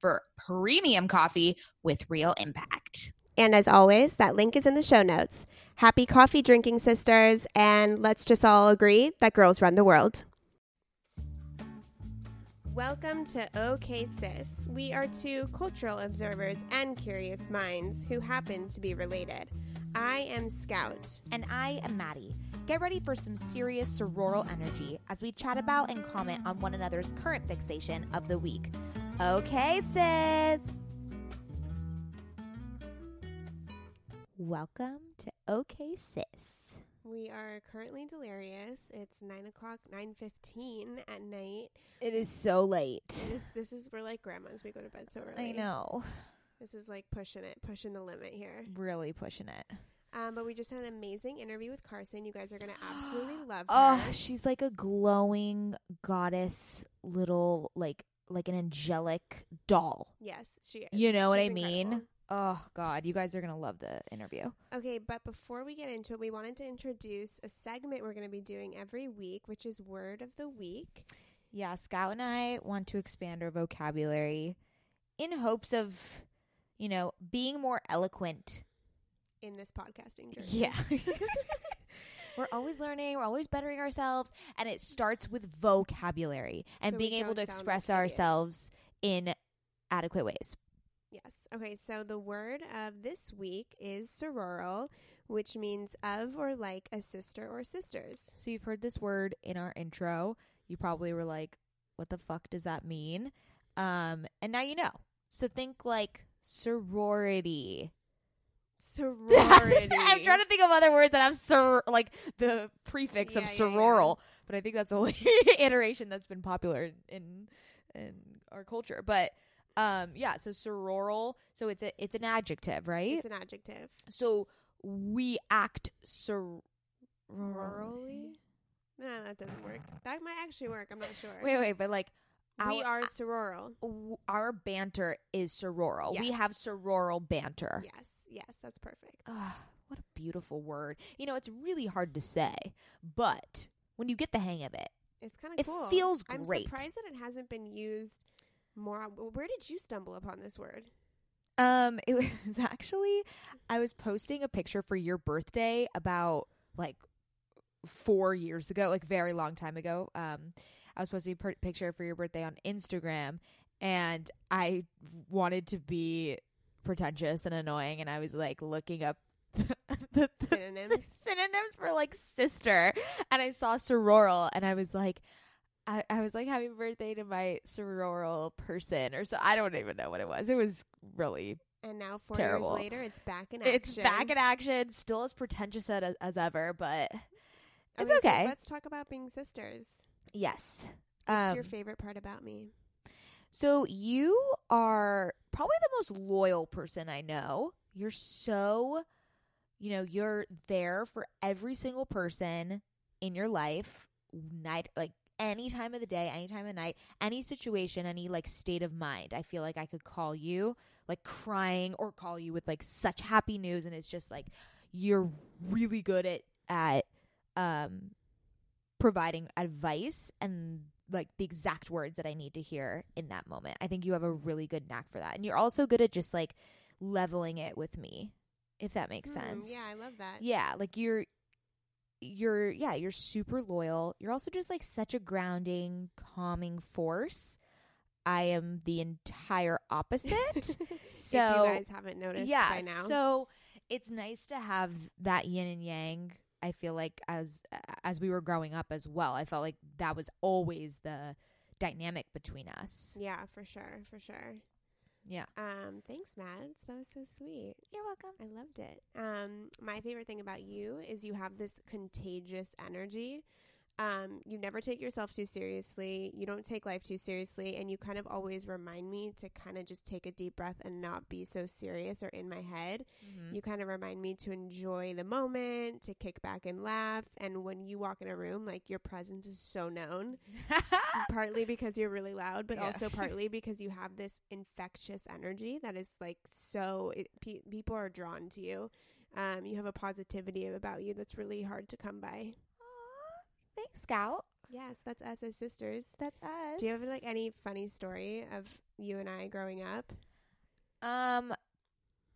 for premium coffee with real impact. And as always, that link is in the show notes. Happy coffee drinking, sisters, and let's just all agree that girls run the world. Welcome to OK Sis. We are two cultural observers and curious minds who happen to be related. I am Scout. And I am Mady. Get ready for some serious sororal energy as we chat about and comment on one another's current fixation of the week. Okay, sis. Welcome to OK Sis. We are currently delirious. It's nine o'clock, nine fifteen at night. It is so late. This, this is we're like grandmas. We go to bed so early. I know. This is like pushing it, pushing the limit here. Really pushing it. Um, but we just had an amazing interview with Carson. You guys are gonna absolutely love her. Oh, she's like a glowing goddess, little like like an angelic doll. yes, she is. You know what She's I mean? incredible. Oh God, you guys are gonna love the interview. Okay, but before we get into it, we wanted to introduce a segment we're going to be doing every week, which is Word of the Week. Yeah, Scout and I want to expand our vocabulary in hopes of, you know, being more eloquent. In this podcasting journey. Yeah. we're always learning, we're always bettering ourselves, and it starts with vocabulary and So being able to express ourselves in adequate ways. Yes. Okay, so the word of this week is sororal, which means of or like a sister or sisters. So you've heard this word in our intro. You probably were like, what the fuck does that mean? Um, and now you know. So think like sorority. Sorority. I'm trying to think of other words that have sor like the prefix Yeah, of yeah, yeah. sororal, but I think that's the only iteration that's been popular in in our culture. But um yeah, so sororal, so it's a it's an adjective, right? It's an adjective. so we act sororally. Sororally? No, that doesn't work. That might actually work. I'm not sure. Wait, wait, but like we are sororal. our banter is sororal. We have sororal banter. Yes, yes, that's perfect. Ugh, what a beautiful word. You know, it's really hard to say, but when you get the hang of it, It's kind it of cool. It feels great. I'm surprised that it hasn't been used more. Where did you stumble upon this word? um, it was actually I was posting a picture for your birthday about like four years ago, like very long time ago. Um, I was posting a per- picture for your birthday on Instagram, and I wanted to be pretentious and annoying, and I was like looking up the, the Synonyms. synonyms for like sister and i saw sororal and i was like I, I was like happy birthday to my sororal person or so i don't even know what it was it was really And now four Terrible. years later, it's back in action. it's back in action still as pretentious as, as ever but it's okay let's talk about being sisters. yes What's um, your favorite part about me? So you are probably the most loyal person i know. You're so you know you're there for every single person in your life night like any time of the day any time of night any situation any like state of mind. I feel like i could call you like crying or call you with like such happy news and it's just like you're really good at at um providing advice and like the exact words that I need to hear in that moment. I think you have a really good knack for that. And you're also good at just like leveling it with me, if that makes Mm, sense. yeah, I love that. Yeah, like you're you're yeah, you're super loyal. You're also just like such a grounding, calming force. I am the entire opposite. so if you guys haven't noticed yeah, by now. so it's nice to have that yin and yang. I feel like as as we were growing up as well, I felt like that was always the dynamic between us. yeah, for sure, for sure. Yeah. Um, thanks, Mads. That was so sweet. You're welcome. I loved it. Um, my favorite thing about you is you have this contagious energy. Um, you never take yourself too seriously. You don't take life too seriously, and you kind of always remind me to kind of just take a deep breath and not be so serious or in my head. Mm-hmm. You kind of remind me to enjoy the moment, to kick back and laugh. And when you walk in a room, like your presence is so known, partly because you're really loud, but Yeah. also partly because you have this infectious energy that is like so, it, pe- people are drawn to you. Um, you have a positivity about you that's really hard to come by. Scout. Yes, that's us as sisters. That's us. Do you have like any funny story of you and I growing up? Um,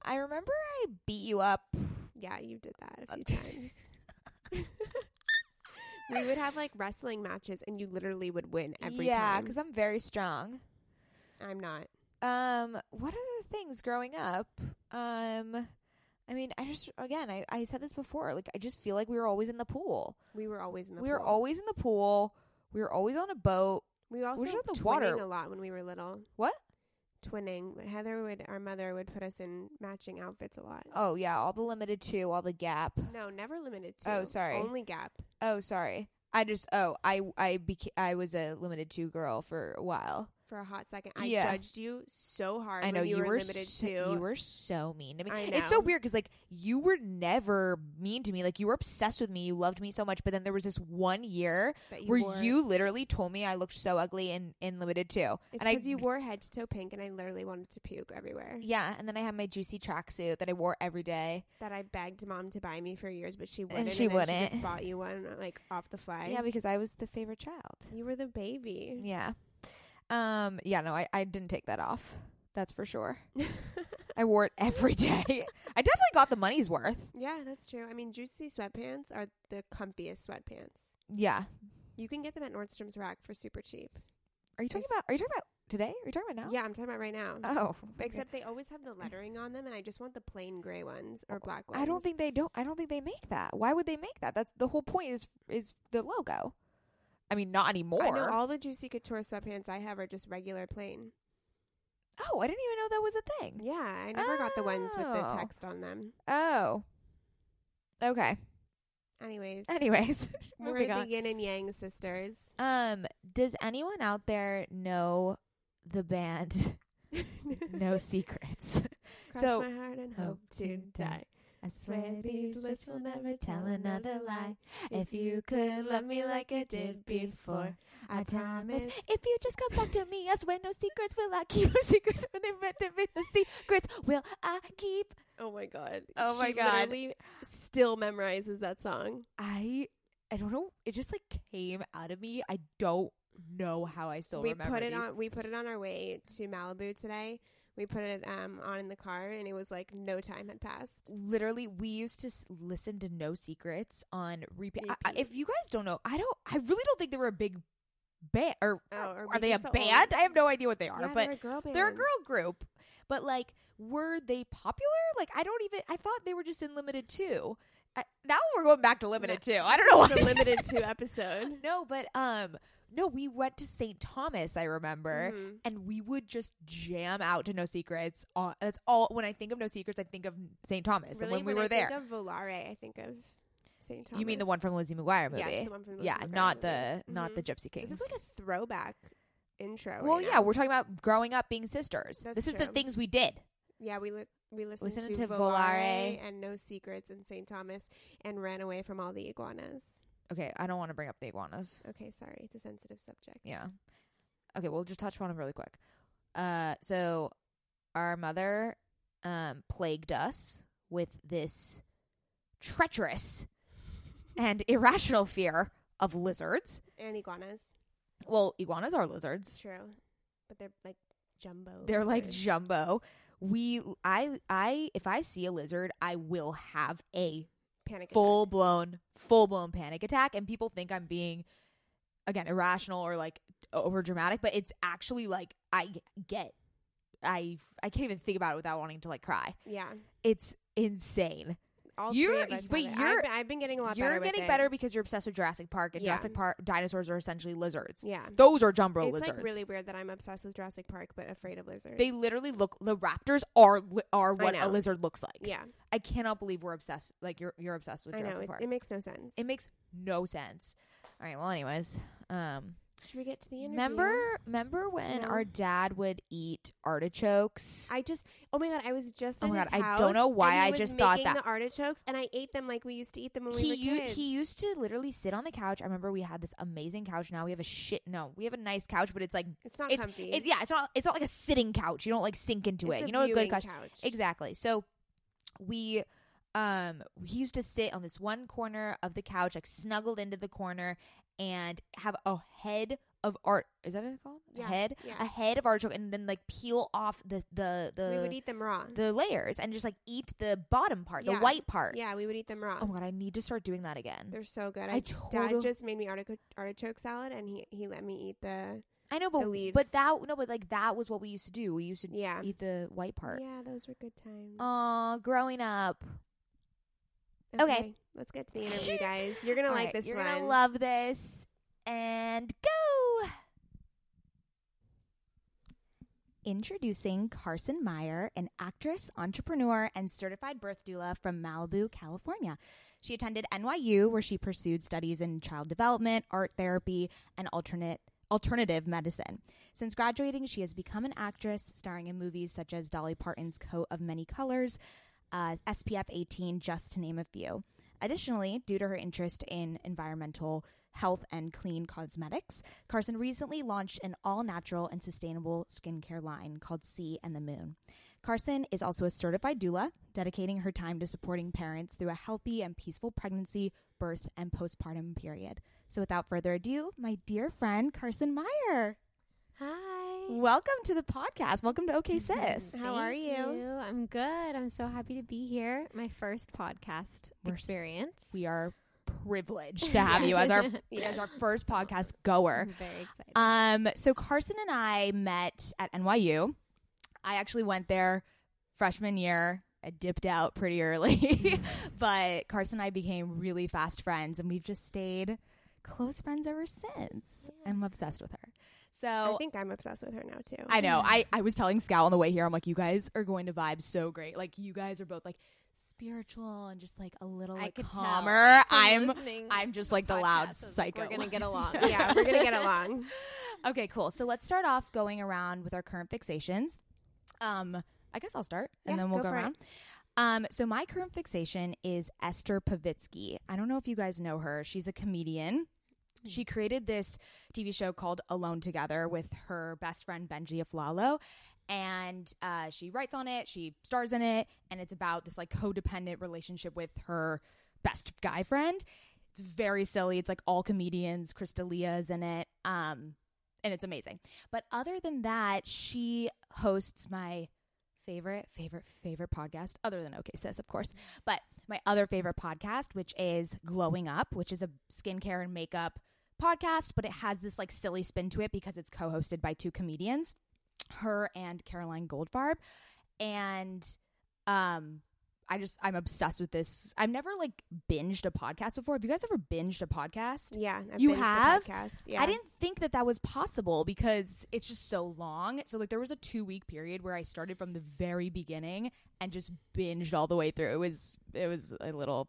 I remember I beat you up. Yeah, you did that a few times. we would have like wrestling matches, and you literally would win every yeah, time. because I'm very strong. I'm not. Um, what are the things growing up? Um, I mean, I just again, I I said this before. Like, I just feel like we were always in the pool. We were always in the we pool. were always in the pool. We were always on a boat. We were also just at the twinning water. a lot when we were little. What? Twinning. Heather would, our mother would put us in matching outfits a lot. Oh yeah, all the Limited Too, all the Gap. No, never Limited Too. Oh, sorry. Only Gap. Oh, sorry. I just oh I I beca- I was a Limited Too girl for a while. For a hot second, I Yeah. judged you so hard. I know when you, you, were, were limited so, to. you were so mean to me. It's so weird because like you were never mean to me. Like you were obsessed with me. You loved me so much. But then there was this one year you where wore. you literally told me I looked so ugly in in Limited Too. It's and I because you wore head to toe pink, and I literally wanted to puke everywhere. yeah, and then I had my juicy tracksuit that I wore every day. That I begged mom to buy me for years, but she wouldn't. she then She wouldn't. just bought you one like off the fly. Yeah, because I was the favorite child. you were the baby. Yeah. Um. Yeah. No, I I didn't take that off. That's for sure. I wore it every day. I definitely got the money's worth. yeah, that's true. I mean, juicy sweatpants are the comfiest sweatpants. Yeah. You can get them at Nordstrom's Rack for super cheap. Are you talking about? Are you talking about today? Are you talking about now? Yeah, I'm talking about right now. Oh, okay. Except they always have the lettering on them, and I just want the plain gray ones or black ones. I don't think they don't. I don't think they make that. Why would they make that? That's the whole point. Is is the logo? I mean, not anymore. I know all the Juicy Couture sweatpants I have are just regular plain. oh, I didn't even know that was a thing. Yeah, I never got the ones with the Oh. text on them. Oh. Okay. Anyways, Anyways, we're the on. yin and yang sisters. Um, does anyone out there know the band No Secrets? Cross So- my heart and hope to die. I swear these lips will never tell another lie. If you could love me like I did before, I promise. If you just come back to me, I swear no secrets will I keep. No secrets when they're meant to be. No secrets will I keep. Oh my god. Oh my She God. literally still memorizes that song. I I don't know. It just like came out of me. I don't know how I still we remember put it these. on we put it on our way to Malibu today. We put it um on in the car and it was like no time had passed. literally we used to s- listen to no secrets on repeat. I- I- if you guys don't know i don't i really don't think they were a big band or Oh, are are they a the band old- i have no idea what they are yeah, but they're a girl band. they're a girl group but like were they popular like i don't even i thought they were just in Limited Too I, now we're going back to Limited Too i don't know why limited two episode. no but um no we went to st thomas i remember Mhm. and we would just jam out to No Secrets. On, that's all. When I think of No Secrets, I think of St. Thomas. Really, and when we were I there, think of Volare, I think of St. Thomas. you mean the one from Lizzie McGuire movie? Yes, the one from the yeah, Lizzie McGuire not movie. the not Mhm. the Gypsy Kings. This is like a throwback intro. well, right yeah, now. we're talking about growing up being sisters. That's this is the things we did. yeah we li- we listened Listened to, to Volare, Volare. and No Secrets and St. Thomas and ran away from all the iguanas. Okay, I don't want to bring up the iguanas. Okay, sorry, it's a sensitive subject. Yeah. Okay, we'll just touch on them really quick. Uh, so our mother um plagued us with this treacherous and irrational fear of lizards. and iguanas. Well, iguanas are lizards. true, but they're like jumbo. They're like lizards. jumbo. We I I if I see a lizard, I will have a panic. attack. full blown full blown panic attack and people think I'm being again irrational or like over dramatic, but it's actually like I get I I can't even think about it without wanting to like cry. Yeah. It's insane. All You're- three of us but you're- I've, been, I've been getting a lot You're better. getting better because you're obsessed with Jurassic Park, and Yeah. Jurassic Park dinosaurs are essentially lizards. Yeah. Those are jumbo it's lizards. like really weird that I'm obsessed with Jurassic Park but afraid of lizards. they literally look. The raptors are are what a lizard looks like. yeah, I cannot believe we're obsessed. Like you're you're obsessed with I know. Jurassic It, Park. it makes no sense. It makes no sense. All right. Well, anyways, um, Should we get to the interview? remember remember when No. our dad would eat artichokes? I just oh my god, I was just Oh in my his God, I don't know why and he I was just thought making that. the artichokes and I ate them like we used to eat them when he we were u- kids. he used to literally sit on the couch. I remember we had this amazing couch. Now we have a shit. No, we have a nice couch, but it's like it's not it's, comfy. it's yeah, it's not it's not like a sitting couch. You don't like sink into It's it. a You know, a good viewing couch. couch. Exactly. So we um he used to sit on this one corner of the couch, like snuggled into the corner, and have a head of art. Is that what it's called? Yeah, A head, yeah. a head of artichoke, and then like peel off the the the we would eat them raw. the layers and just like eat the bottom part, the white part. yeah, we would eat them raw. Oh my god, I need to start doing that again. They're so good. I I, total- Dad just made me artichoke, artichoke salad, and he he let me eat the I know, the but leaves. but that no, but like that was what we used to do. We used to yeah eat the white part. yeah. Those were good times. Aw, growing up. okay. let's get to the interview, guys. You're gonna like right, this You're one. gonna love this. And go. Introducing Carson Meyer, an actress, entrepreneur, and certified birth doula from Malibu, California. She attended NYU, where she pursued studies in child development, art therapy, and alternate alternative medicine. Since graduating, she has become an actress, starring in movies such as Dolly Parton's Coat of Many Colors, uh, SPF 18, just to name a few. Additionally, due to her interest in environmental health and clean cosmetics, Carson recently launched an all natural and sustainable skincare line called Sea and the Moon. Carson is also a certified doula, dedicating her time to supporting parents through a healthy and peaceful pregnancy, birth, and postpartum period. So, without further ado, my dear friend Carson Meyer, Hi. welcome to the podcast. Welcome to OK Sis. How are Thank you? I'm good. I'm so happy to be here. My first podcast We're s- experience. We are privileged to have you as our Yes. as our first podcast goer. I'm very excited. Um, so Carson and I met at NYU. I actually went there freshman year. I dipped out pretty early, but Carson and I became really fast friends, and we've just stayed close friends ever since. I'm obsessed with her. So I think I'm obsessed with her now too. I know. I, I was telling Scout on the way here, I'm like, you guys are going to vibe so great. Like, you guys are both like spiritual and just like a little like calmer. I'm I'm just like the podcasts, loud I was like, psycho. We're gonna get along. yeah, we're gonna get along. okay, cool. So let's start off going around with our current fixations. Um, I guess I'll start and Yeah, then we'll go go for it. around. Um, so my current fixation is Esther Povitsky. I don't know if you guys know her. She's a comedian. She created this TV show called Alone Together with her best friend Benji Aflalo. And uh, she writes on it, she stars in it, and it's about this like codependent relationship with her best guy friend. It's very silly. It's like all comedians. Crystalia's in it. Um, and it's amazing. But other than that, she hosts my favorite, favorite, favorite podcast, other than OK Sis, of course. But my other favorite podcast, which is Glowing Up, which is a skincare and makeup podcast, but it has this like silly spin to it because it's co hosted by two comedians, her and Caroline Goldfarb. And um I just I'm obsessed with this. I've never like binged a podcast before. Have you guys ever binged a podcast? Yeah, I've You have? podcast. Yeah, I didn't think that that was possible because it's just so long. So like there was a 2 week period where I started from the very beginning and just binged all the way through. It was it was a little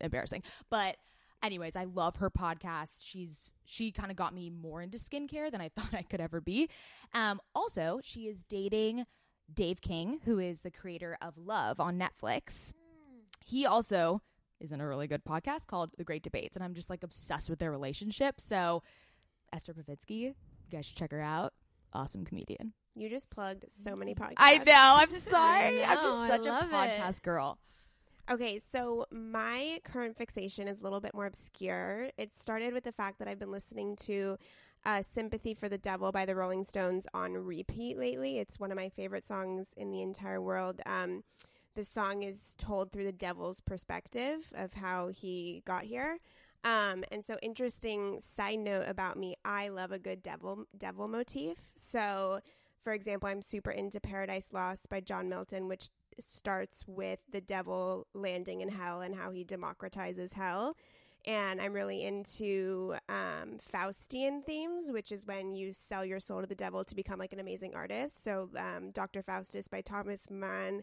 embarrassing. But anyways, I love her podcast. She's she kind of got me more into skincare than I thought I could ever be. Um also, she is dating Dave King, who is the creator of Love on Netflix. He also is in a really good podcast called The Great Debates, and I'm just like obsessed with their relationship. So, Esther Povitsky, you guys should check her out. Awesome comedian. You just plugged so many podcasts. I know. I'm sorry. I'm just such a love it. podcast girl. Okay, so my current fixation is a little bit more obscure. It started with the fact that I've been listening to uh, Sympathy for the Devil by the Rolling Stones on repeat lately. It's one of my favorite songs in the entire world. Um, the song is told through the devil's perspective of how he got here. Um, and so interesting side note about me, I love a good devil devil motif. So for example, I'm super into Paradise Lost by John Milton, which starts with the devil landing in hell and how he democratizes hell. And I'm really into um, Faustian themes, which is when you sell your soul to the devil to become like an amazing artist. So, um, Dr. Faustus by Thomas Mann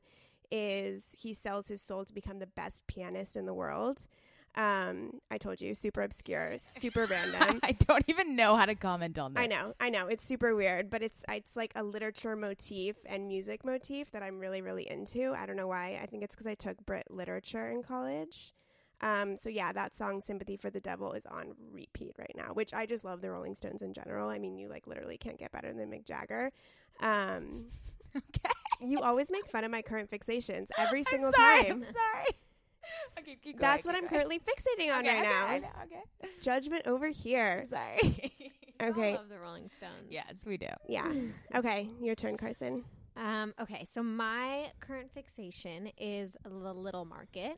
is he sells his soul to become the best pianist in the world. Um, I told you, super obscure, super random. I don't even know how to comment on that. I know, I know, it's super weird, but it's it's like a literature motif and music motif that I'm really really into. I don't know why. I think it's because I took Brit literature in college. Um, so yeah, that song "Sympathy for the Devil" is on repeat right now, which I just love the Rolling Stones in general. I mean, you like literally can't get better than Mick Jagger. Um, Okay. you always make fun of my current fixations every single I'm sorry, time. I'm sorry. Okay, keep going, That's what keep I'm going. currently fixating on Okay, right okay, now. I know, okay. Judgment over here. Sorry. Okay. I love the Rolling Stones. yes, we do. Yeah. Okay, your turn, Carson. Um, okay, so my current fixation is the Little Market.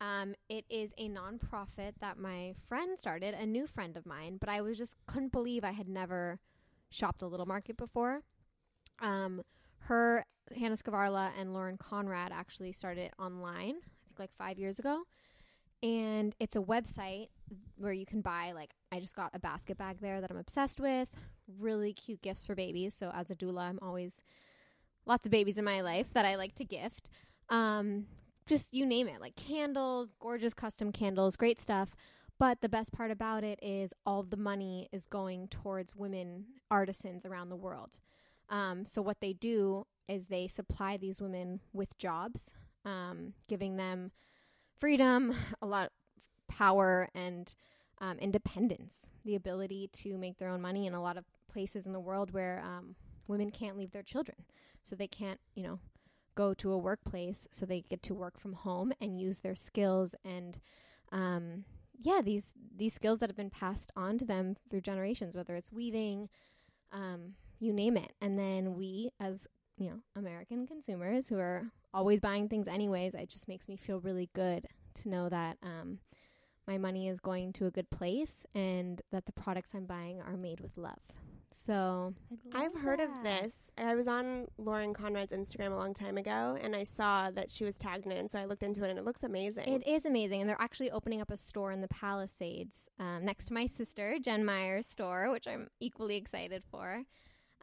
Um, it is a nonprofit that my friend started, a new friend of mine, but I was just couldn't believe I had never shopped a Little Market before. Um, her, Hannah Skvarla, and Lauren Conrad actually started it online, I like five years ago. And it's a website where you can buy, like, I just got a basket bag there that I'm obsessed with. Really cute gifts for babies. So, as a doula, I'm always lots of babies in my life that I like to gift. Um, just you name it, like candles, gorgeous custom candles, great stuff. But the best part about it is all the money is going towards women artisans around the world. Um, so what they do is they supply these women with jobs, um, giving them freedom, a lot of power, and um, independence, the ability to make their own money in a lot of places in the world where um, women can't leave their children. So they can't, you know, go to a workplace. So they get to work from home and use their skills and, um, yeah, these these skills that have been passed on to them through generations, whether it's weaving, um, you name it. And then we, as you know, American consumers who are always buying things anyways, it just makes me feel really good to know that um, my money is going to a good place and that the products I'm buying are made with love. So I've heard of this. I was on Lauren Conrad's Instagram a long time ago, and I saw that she was tagged in it, and so I looked into it, and it looks amazing. It is amazing, and they're actually opening up a store in the Palisades um, next to my sister Jen Meyer's store, which I'm equally excited for.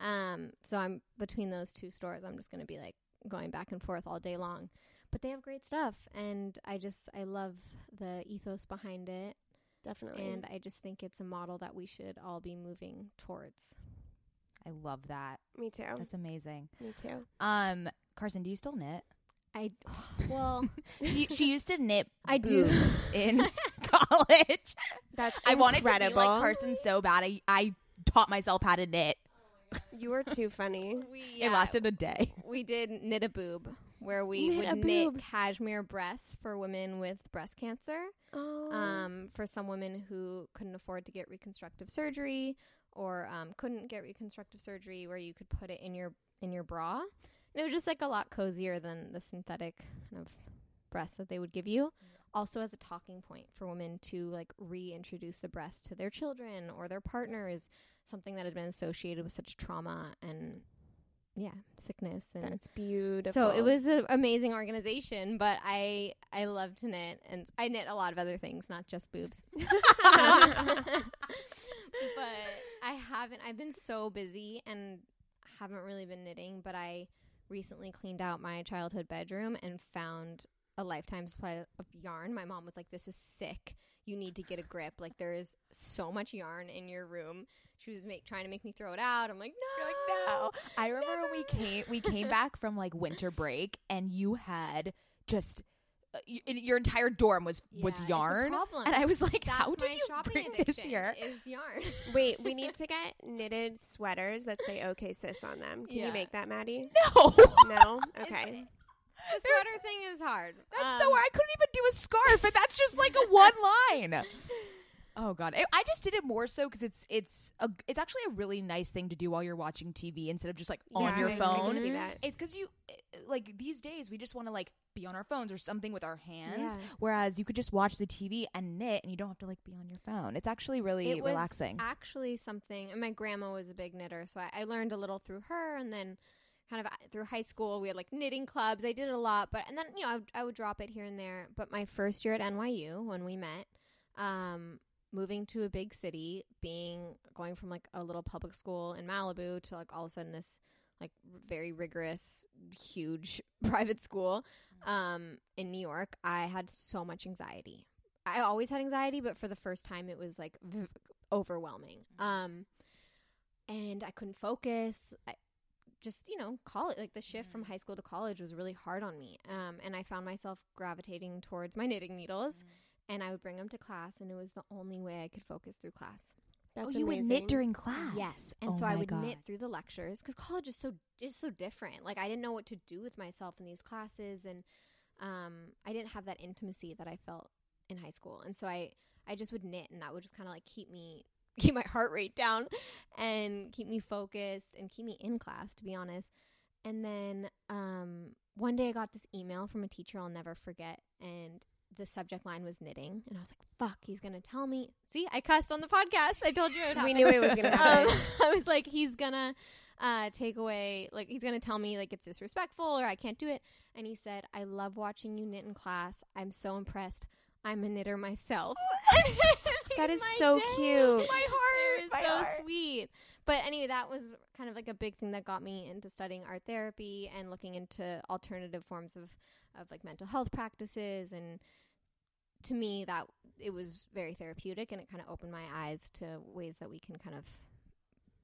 Um, so I'm between those two stores. I'm just going to be like going back and forth all day long. But they have great stuff, and I just I love the ethos behind it, Definitely. and I just think it's a model that we should all be moving towards. I love that. Me too. That's amazing. Me too. Um, Carson, do you still knit? I well, She, she used to knit. I do. in college. That's I wanted to be incredible. like Carson so bad. I I taught myself how to knit. You were too funny. we It lasted a day. we did knit a boob where we Knit would knit cashmere breasts for women with breast cancer Oh. um, for some women who couldn't afford to get reconstructive surgery or um, couldn't get reconstructive surgery where you could put it in your in your bra and it was just like a lot cozier than the synthetic kind of breasts that they would give you also as a talking point for women to like reintroduce the breast to their children or their partners something that had been associated with such trauma and yeah sickness and That's beautiful. so it was an amazing organization, but I I love to knit, and I knit a lot of other things, not just boobs. but I haven't. I've been so busy and haven't really been knitting. But I recently cleaned out my childhood bedroom and found a lifetime supply of yarn. My mom was like, "This is sick. You need to get a grip. Like there is so much yarn in your room." She was make, trying to make me throw it out. I'm like, "No, You're like, no. I remember when we came we came back from like winter break and you had just uh, y- your entire dorm was was Yeah, it's a yarn. problem. And I was like, That's how did my you shopping bring addiction this here? Is yarn. Wait, we need to get knitted sweaters that say "Okay, sis" on them. Can Yeah. you make that, Mady? No. No. Okay. The sweater thing is hard. That's Um, so I couldn't even do a scarf and that's just like a one line. Oh god, I, I just did it more so because it's it's a it's actually a really nice thing to do while you're watching TV instead of just like on Yeah, your I- phone. see that. It's because you eh, like these days we just want to like be on our phones or something with our hands, Yeah. whereas you could just watch the TV and knit, and you don't have to like be on your phone. It's actually really it was relaxing. actually something and my grandma was a big knitter so I, I learned a little through her and then kind of uh, through high school we had like knitting clubs i did a lot but and then you know i would, I would drop it here and there but my first year at nyu when we met um moving to a big city being going from like a little public school in malibu to like all of a sudden this like very rigorous huge private school um in new york i had so much anxiety. I always had anxiety but for the first time it was like v- overwhelming. Um and i couldn't focus. I, just you know college like the shift from high school to college was really hard on me. Um and i found myself gravitating towards my knitting needles and i would bring them to class and it was the only way i could focus through class That's oh, you amazing. would knit during class. Yes, and Oh so I would God. knit through the lectures because college is so is so different. Like I didn't know what to do with myself in these classes, and um, I didn't have that intimacy that I felt in high school. And so I I just would knit, and that would just kind of like keep me keep my heart rate down, and keep me focused, and keep me in class. To be honest, and then um, one day I got this email from a teacher I'll never forget, and the subject line was knitting, and I was like, "Fuck, he's gonna tell me." See, I cussed on the podcast. I told you it We knew it was gonna happen. Um, I was like, he's gonna uh, take away, like, he's gonna tell me like it's disrespectful or I can't do it. And he said, "I love watching you knit in class. I'm so impressed. I'm a knitter myself." That is so day. cute. My heart. Was my so heart. sweet. But anyway, that was kind of like a big thing that got me into studying art therapy and looking into alternative forms of of like mental health practices and to me that it was very therapeutic and it kind of opened my eyes to ways that we can kind of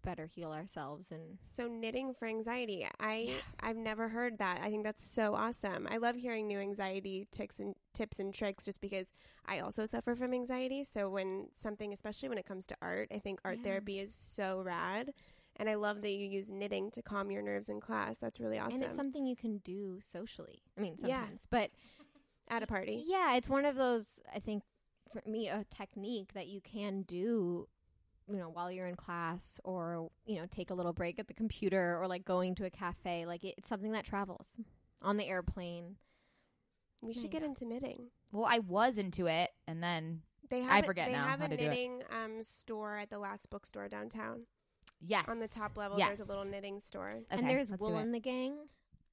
better heal ourselves and So knitting for anxiety. I I've never heard that. I think that's so awesome. I love hearing new anxiety tips and tips and tricks just because I also suffer from anxiety. So when something especially when it comes to art, I think art Yeah. therapy is so rad. And I love that you use knitting to calm your nerves in class. That's really awesome. and it's something you can do socially. I mean, Yeah. sometimes, but At a party. Yeah, it's one of those I think for me a technique that you can do you know while you're in class or you know take a little break at the computer or like going to a cafe like it, it's something that travels on the airplane. We There should you get into knitting. Well, I was into it, and then They have I a- forget they now have how a to do it. knitting um, store at the last bookstore downtown. yes, On the top level, yes. there's a little knitting store. Okay, and there's let's do Wool and the Gang,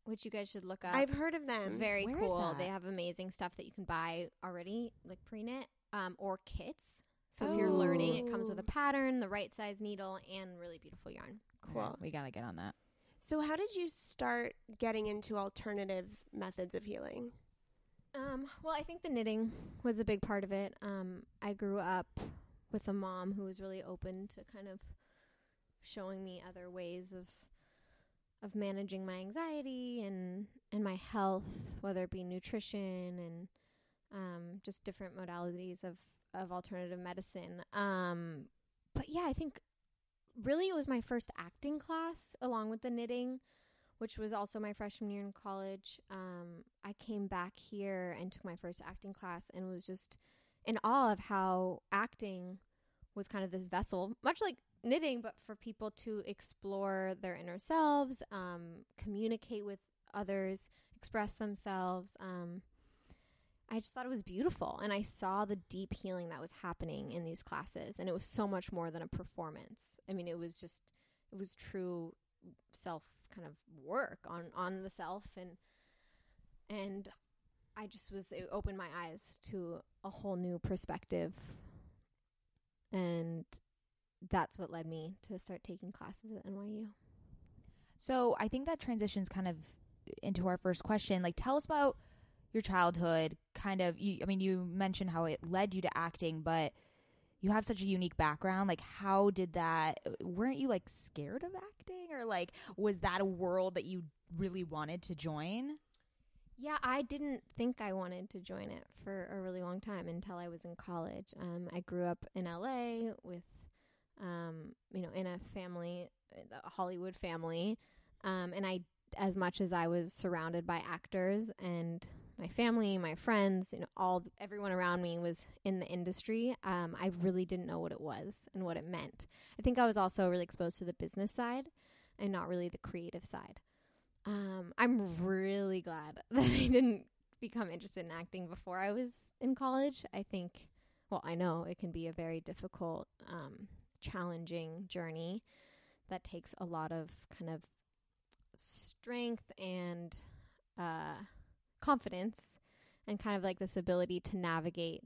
which you guys should look up. I've heard of them. Very Where is cool. They that? have amazing stuff that you can buy already, like pre knit um, or kits. So if you're learning, it comes with a Oh. pattern, the right size needle, and really beautiful yarn. Okay, Cool. we gotta get on that. So, how did you start getting into alternative methods of healing? Um, well, I think the knitting was a big part of it. Um, I grew up with a mom who was really open to kind of showing me other ways of of managing my anxiety and and my health, whether it be nutrition and um, just different modalities of of alternative medicine. Um, but yeah, I think really it was my first acting class along with the knitting which was also my freshman year in college. Um, I came back here and took my first acting class and was just in awe of how acting was kind of this vessel, much like knitting, but for people to explore their inner selves, um, communicate with others, express themselves. Um, I just thought it was beautiful. And I saw the deep healing that was happening in these classes. And it was so much more than a performance. I mean, it was just, it was true self kind of work on on the self and and I just was it opened my eyes to a whole new perspective and that's what led me to start taking classes at NYU. So I think that transitions kind of into our first question. Like, tell us about your childhood. Kind of, you, I mean, you mentioned how it led you to acting, but you have such a unique background. Like, how did that? Weren't you like scared of acting, or like was that a world that you really wanted to join? Yeah, I didn't think I wanted to join it for a really long time until I was in college. Um, I grew up in LA with, um, you know, in a family, a Hollywood family, um, and I, as much as I was surrounded by actors and my family, my friends, you know, all everyone around me was in the industry. Um, I really didn't know what it was and what it meant. I think I was also really exposed to the business side and not really the creative side. Um, I'm really glad that I didn't become interested in acting before I was in college. I think, well, I know it can be a very difficult, um, challenging journey that takes a lot of kind of strength and uh, confidence and kind of like this ability to navigate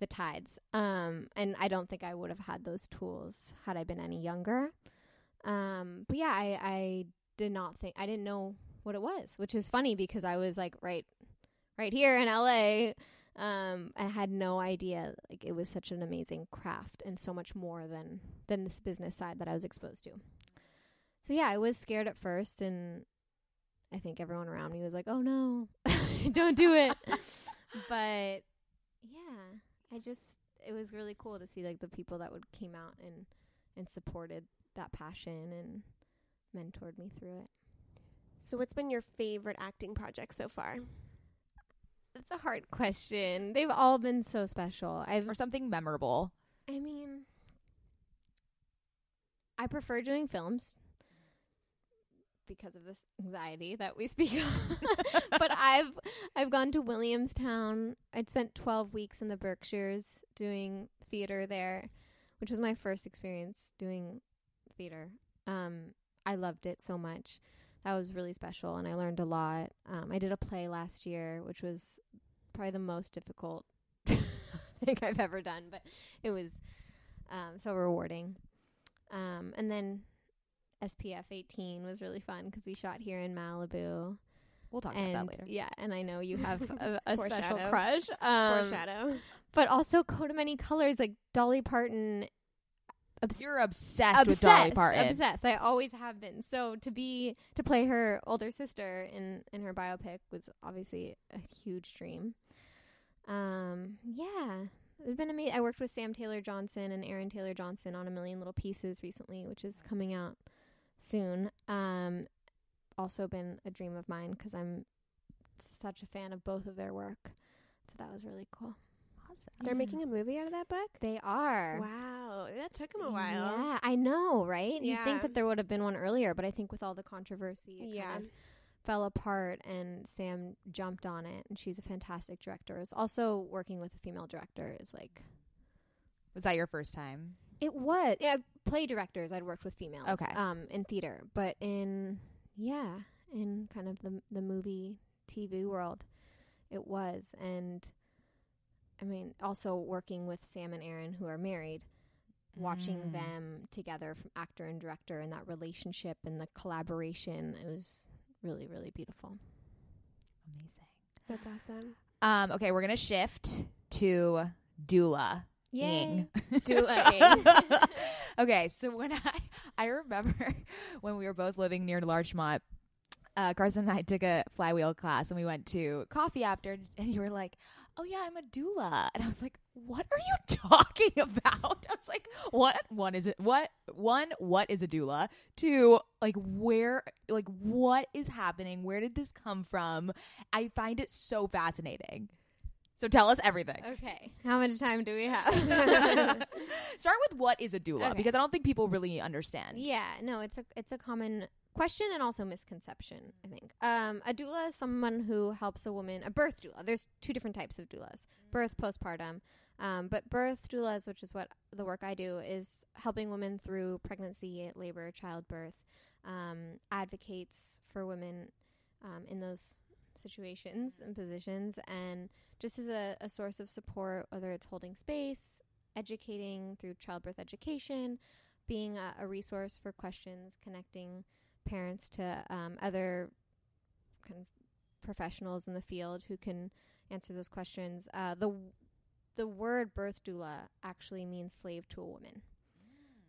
the tides. Um, and I don't think I would have had those tools had I been any younger. Um, but yeah, I, I did not think I didn't know what it was, which is funny because I was like right right here in LA. Um, I had no idea like it was such an amazing craft and so much more than than this business side that I was exposed to. So yeah, I was scared at first and I think everyone around me was like, "Oh no, don't do it." but yeah, I just it was really cool to see like the people that would came out and and supported that passion and mentored me through it. So, what's been your favorite acting project so far? That's a hard question. They've all been so special. I've or something memorable. I mean, I prefer doing films because of this anxiety that we speak of. but I've I've gone to Williamstown. I'd spent 12 weeks in the Berkshires doing theater there, which was my first experience doing theater. Um I loved it so much. That was really special and I learned a lot. Um I did a play last year, which was probably the most difficult thing I've ever done, but it was um so rewarding. Um and then SPF 18 was really fun because we shot here in Malibu. We'll talk and about that later. yeah, and I know you have a, a special crush. Um, Foreshadow. but also Coat of many colors, like Dolly Parton. Obs- You're obsessed, with Dolly Parton. Obsessed. I always have been. So to be to play her older sister in in her biopic was obviously a huge dream. Um, yeah, it's been amazing. I worked with Sam Taylor Johnson and Aaron Taylor Johnson on a million little pieces recently, which is coming out soon. Um, also been a dream of mine because I'm such a fan of both of their work. So that was really cool. They're Yeah. making a movie out of that book? They are. Wow. That took them a while. Yeah, I know, right? You'd think that there would have been one earlier, but I think with all the controversy, it Yeah. kind of fell apart and Sam jumped on it and she's a fantastic director. Is also working with a female director is like Was that your first time? it was yeah, play directors I'd worked with females Okay. um in theater, but in yeah, in kind of the the movie TV world it was and I mean also working with Sam and Aaron who are married watching Mm. them together from actor and director and that relationship and the collaboration it was really really beautiful Amazing. That's awesome. Um, okay, we're gonna shift to doula. Ing. Doula okay, so when I I remember when we were both living near Larchmont, uh, Carson and I took a flywheel class and we went to coffee after, and you were like, "Oh yeah, I'm a doula," and I was like, "What are you talking about?" I was like, "What? One is it? What? One? What is a doula? Two? Like where? Like what is happening? Where did this come from?" I find it so fascinating. So tell us everything. okay how much time do we have Start with what is a doula Okay. because I don't think people really understand. Yeah, no, it's a it's a common question and also misconception. I think um, a doula is someone who helps a woman. A birth doula. There's two different types of doulas: birth, postpartum. Um, but birth doulas, which is what the work I do, is helping women through pregnancy, labor, childbirth. Um, advocates for women um, in those situations and positions, and just as a, a source of support, whether it's holding space, educating through childbirth education, being a, a resource for questions, connecting parents to um, other kind of professionals in the field who can answer those questions. Uh, the the word birth doula actually means slave to a woman.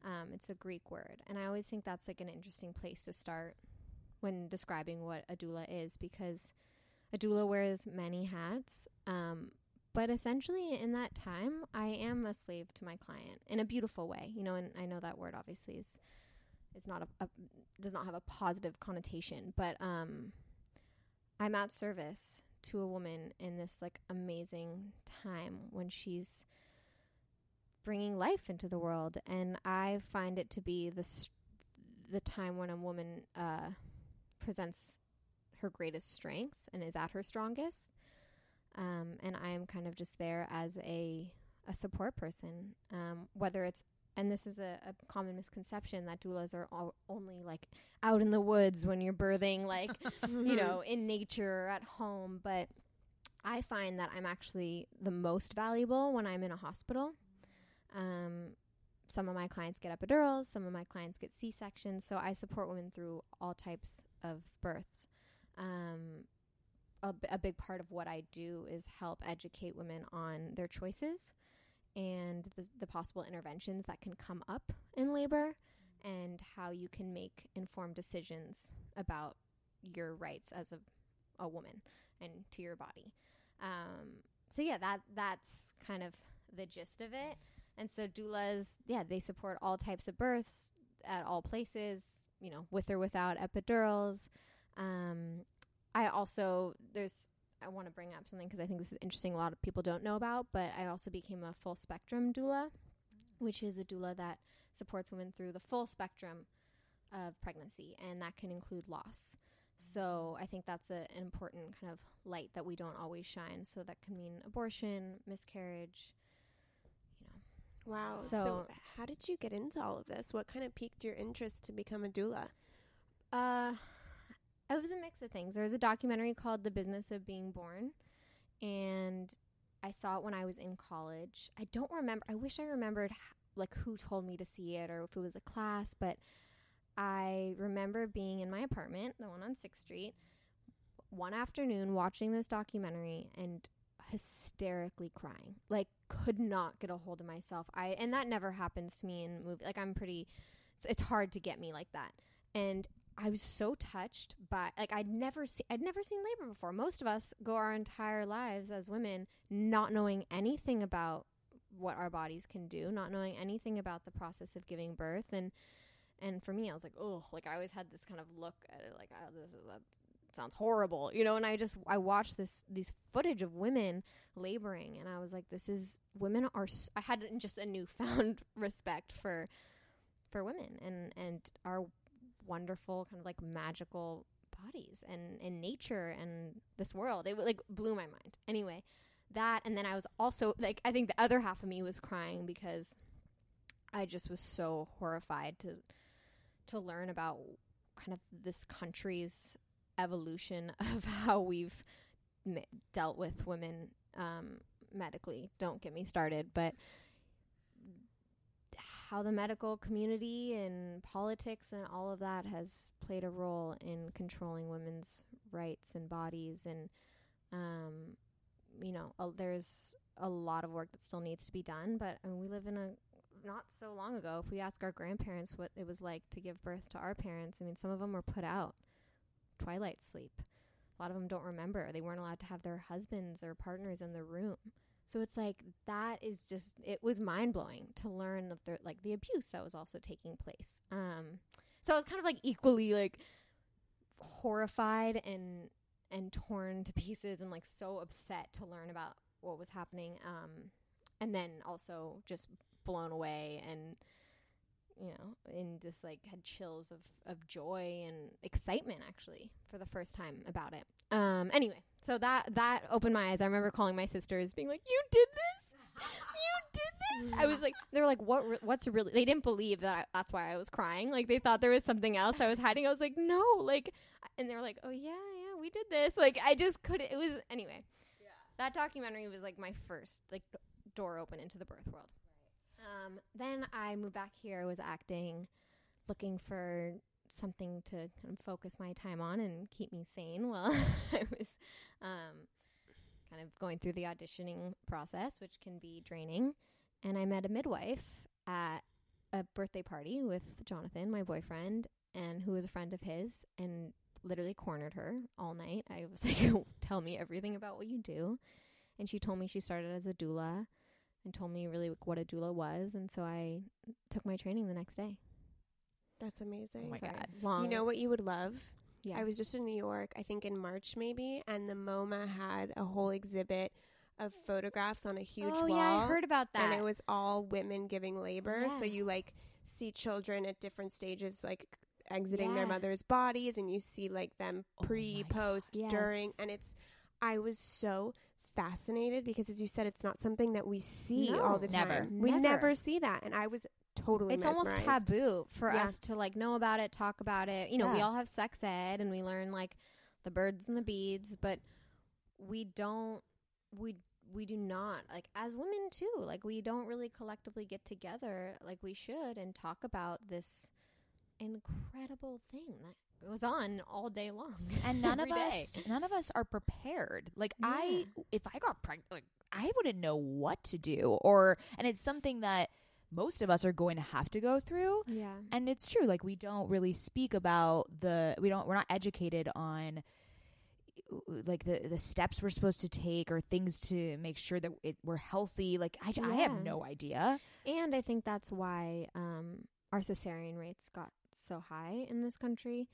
Um, it's a Greek word, and I always think that's like an interesting place to start when describing what a doula is, because a doula wears many hats. Um, but essentially, in that time, I am a slave to my client in a beautiful way, you know. And I know that word obviously is is not a, a does not have a positive connotation, but um, I'm at service to a woman in this like amazing time when she's bringing life into the world. And i find it to be the st- the time when a woman uh presents her greatest strengths and is at her strongest. Um and i am kind of just there as a a support person um whether it's and this is a, a common misconception that doulas are all, only like out in the woods when you're birthing like you know in nature or at home but i find that i'm actually the most valuable when i'm in a hospital. Um, some of my clients get epidurals some of my clients get c-sections so i support women through all types of births. Um, a, b- a big part of what i do is help educate women on their choices and the, the possible interventions that can come up in labor and how you can make informed decisions about your rights as a, a woman and to your body. Um, so yeah, that that's kind of the gist of it. And so doulas, yeah, they support all types of births at all places, you know, with or without epidurals. Um, I also there's I want to bring up something because I think this is interesting. A lot of people don't know about, but I also became a full spectrum doula, which is a doula that supports women through the full spectrum of pregnancy, and that can include loss. So I think that's a, an important kind of light that we don't always shine. So that can mean abortion, miscarriage. You know, Wow. So, So- how did you get into all of this? What kind of piqued your interest to become a doula? Uh, it was a mix of things. There was a documentary called The Business of Being Born, and I saw it when I was in college. I don't remember. I wish I remembered like who told me to see it or if it was a class, but I remember being in my apartment, the one on 6th Street, one afternoon watching this documentary and hysterically crying. Like could not get a hold of myself. I and that never happens to me in movie. Like I'm pretty it's, it's hard to get me like that. And I was so touched by like I'd never seen I'd never seen labor before. Most of us go our entire lives as women not knowing anything about what our bodies can do, not knowing anything about the process of giving birth and and for me I was like, "Oh, like I always had this kind of look at it like, oh, this is sounds horrible." You know, and I just I watched this these footage of women laboring and I was like, "This is women are s- I had just a newfound respect for for women and and our wonderful kind of like magical bodies and and nature and this world. It like blew my mind. Anyway that and then i was also like i think the other half of me was crying because i just was so horrified to to learn about kind of this country's evolution of how we've m- dealt with women um medically. Don't get me started but how the medical community and politics and all of that has played a role in controlling women's rights and bodies. And um you know there's a lot of work that still needs to be done. But I mean, we live in a not so long ago if we ask our grandparents what it was like to give birth to our parents i mean some of them were put out. Twilight sleep. A lot of them don't remember. They weren't allowed to have their husbands or partners in the room so it's like that is just it was mind blowing to learn of the like the abuse that was also taking place. Um so I was kind of like equally like horrified and and torn to pieces and like so upset to learn about what was happening um and then also just blown away and you know and just like had chills of of joy and excitement actually for the first time about it. Um anyway so that that opened my eyes. I remember calling my sisters being like you did this! You did this! I was like they were like what re- what's really they didn't believe that I, that's why i was crying. Like they thought there was something else i was hiding. I was like no like and they were like oh yeah yeah we did this. Like i just couldn't it was anyway. That documentary was like my first like door open into the birth world um, then I moved back here. I was acting, looking for something to kind of focus my time on and keep me sane while I was um, kind of going through the auditioning process, which can be draining. And I met a midwife at a birthday party with Jonathan, my boyfriend, and who was a friend of his, and literally cornered her all night. I was like, "Tell me everything about what you do," and she told me she started as a doula and told me really what a doula was, and so I took my training the next day. That's amazing. Oh my Sorry, God. long. You know what you would love? Yeah. I was just in New York, I think in March maybe, and the MoMA had a whole exhibit of photographs on a huge oh wall. yeah, I heard about that. and it was all women giving labor. So you like see children at different stages, like exiting their mother's bodies, and you see like them Oh pre, God. post, Yes. during, and it's. I was so fascinated because, as you said, it's not something that we see No. all the time. Never. We Never. never see that, and I was totally. it's almost taboo for Yeah. us to like know about it, talk about it. You know, we all have sex ed and we learn like the birds and the beads, but we don't we we do not like as women too. Like we don't really collectively get together like we should and talk about this incredible thing that goes on all day long. and none of every day. us none of us are prepared like i if i got pregnant like i wouldn't know what to do or and it's something that most of us are going to have to go through Yeah. and it's true like we don't really speak about the we don't we're not educated on like the the steps we're supposed to take or things to make sure that it, we're healthy like I, I have no idea And I think that's why um, our cesarean rates got so high in this country.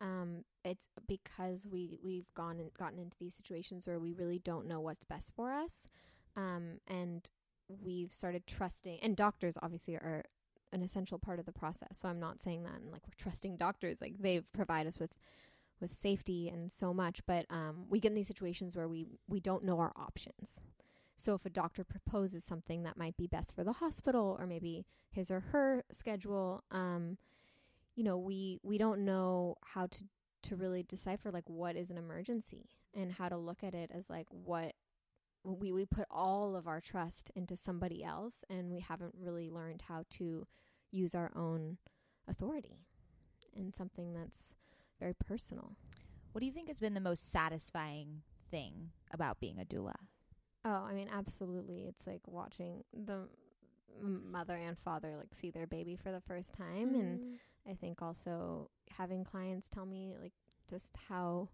Um, it's because we we've gone and gotten into these situations where we really don't know what's best for us, um, and we've started trusting. And doctors obviously are an essential part of the process. So I'm not saying that and like we're trusting doctors. Like they provide us with with safety and so much, but um, we get in these situations where we we don't know our options. So if a doctor proposes something that might be best for the hospital or maybe his or her schedule, um, you know, we we don't know how to to really decipher like what is an emergency and how to look at it as like what we we put all of our trust into somebody else and we haven't really learned how to use our own authority in something that's very personal. what do you think has been the most satisfying thing about being a doula Oh, I mean, absolutely. It's like watching the m- mother and father like see their baby for the first time, and Mm. I think also having clients tell me like just how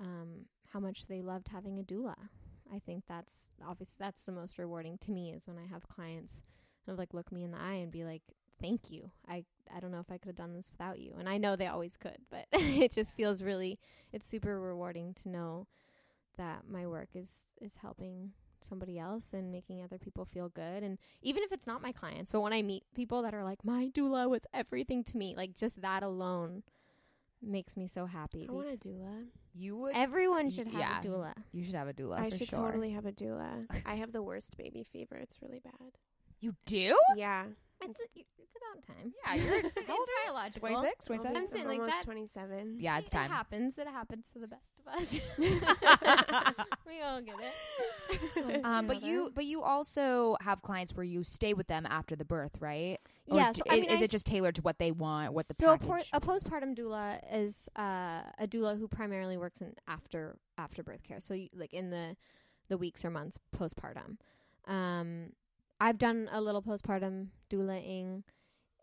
um how much they loved having a doula. I think that's obviously that's the most rewarding to me is when I have clients kind of like look me in the eye and be like, "Thank you. I I don't know if I could have done this without you." And I know they always could, but it just feels really it's super rewarding to know that my work is is helping somebody else and making other people feel good and even if it's not my clients but when i meet people that are like my doula was everything to me like just that alone makes me so happy I want a doula. you would everyone should have yeah. a doula you should have a doula I for should sure. totally have a doula. I have the worst baby fever. It's really bad. you do Yeah. It's, it's about time Yeah, you're- it's how old biological 26 I'll 27 be- I'm saying like almost that- 27. yeah it's time. It time happens. It happens to the best of us. we all get it. Um, but you, but you also have clients where you stay with them after the birth, right? Or Yeah, d- so, I i- mean, is I it just tailored to what they want? What the so a, package? por- a postpartum doula is uh, a doula who primarily works in after after birth care. So you, like in the the weeks or months postpartum. Um, I've done a little postpartum doulaing.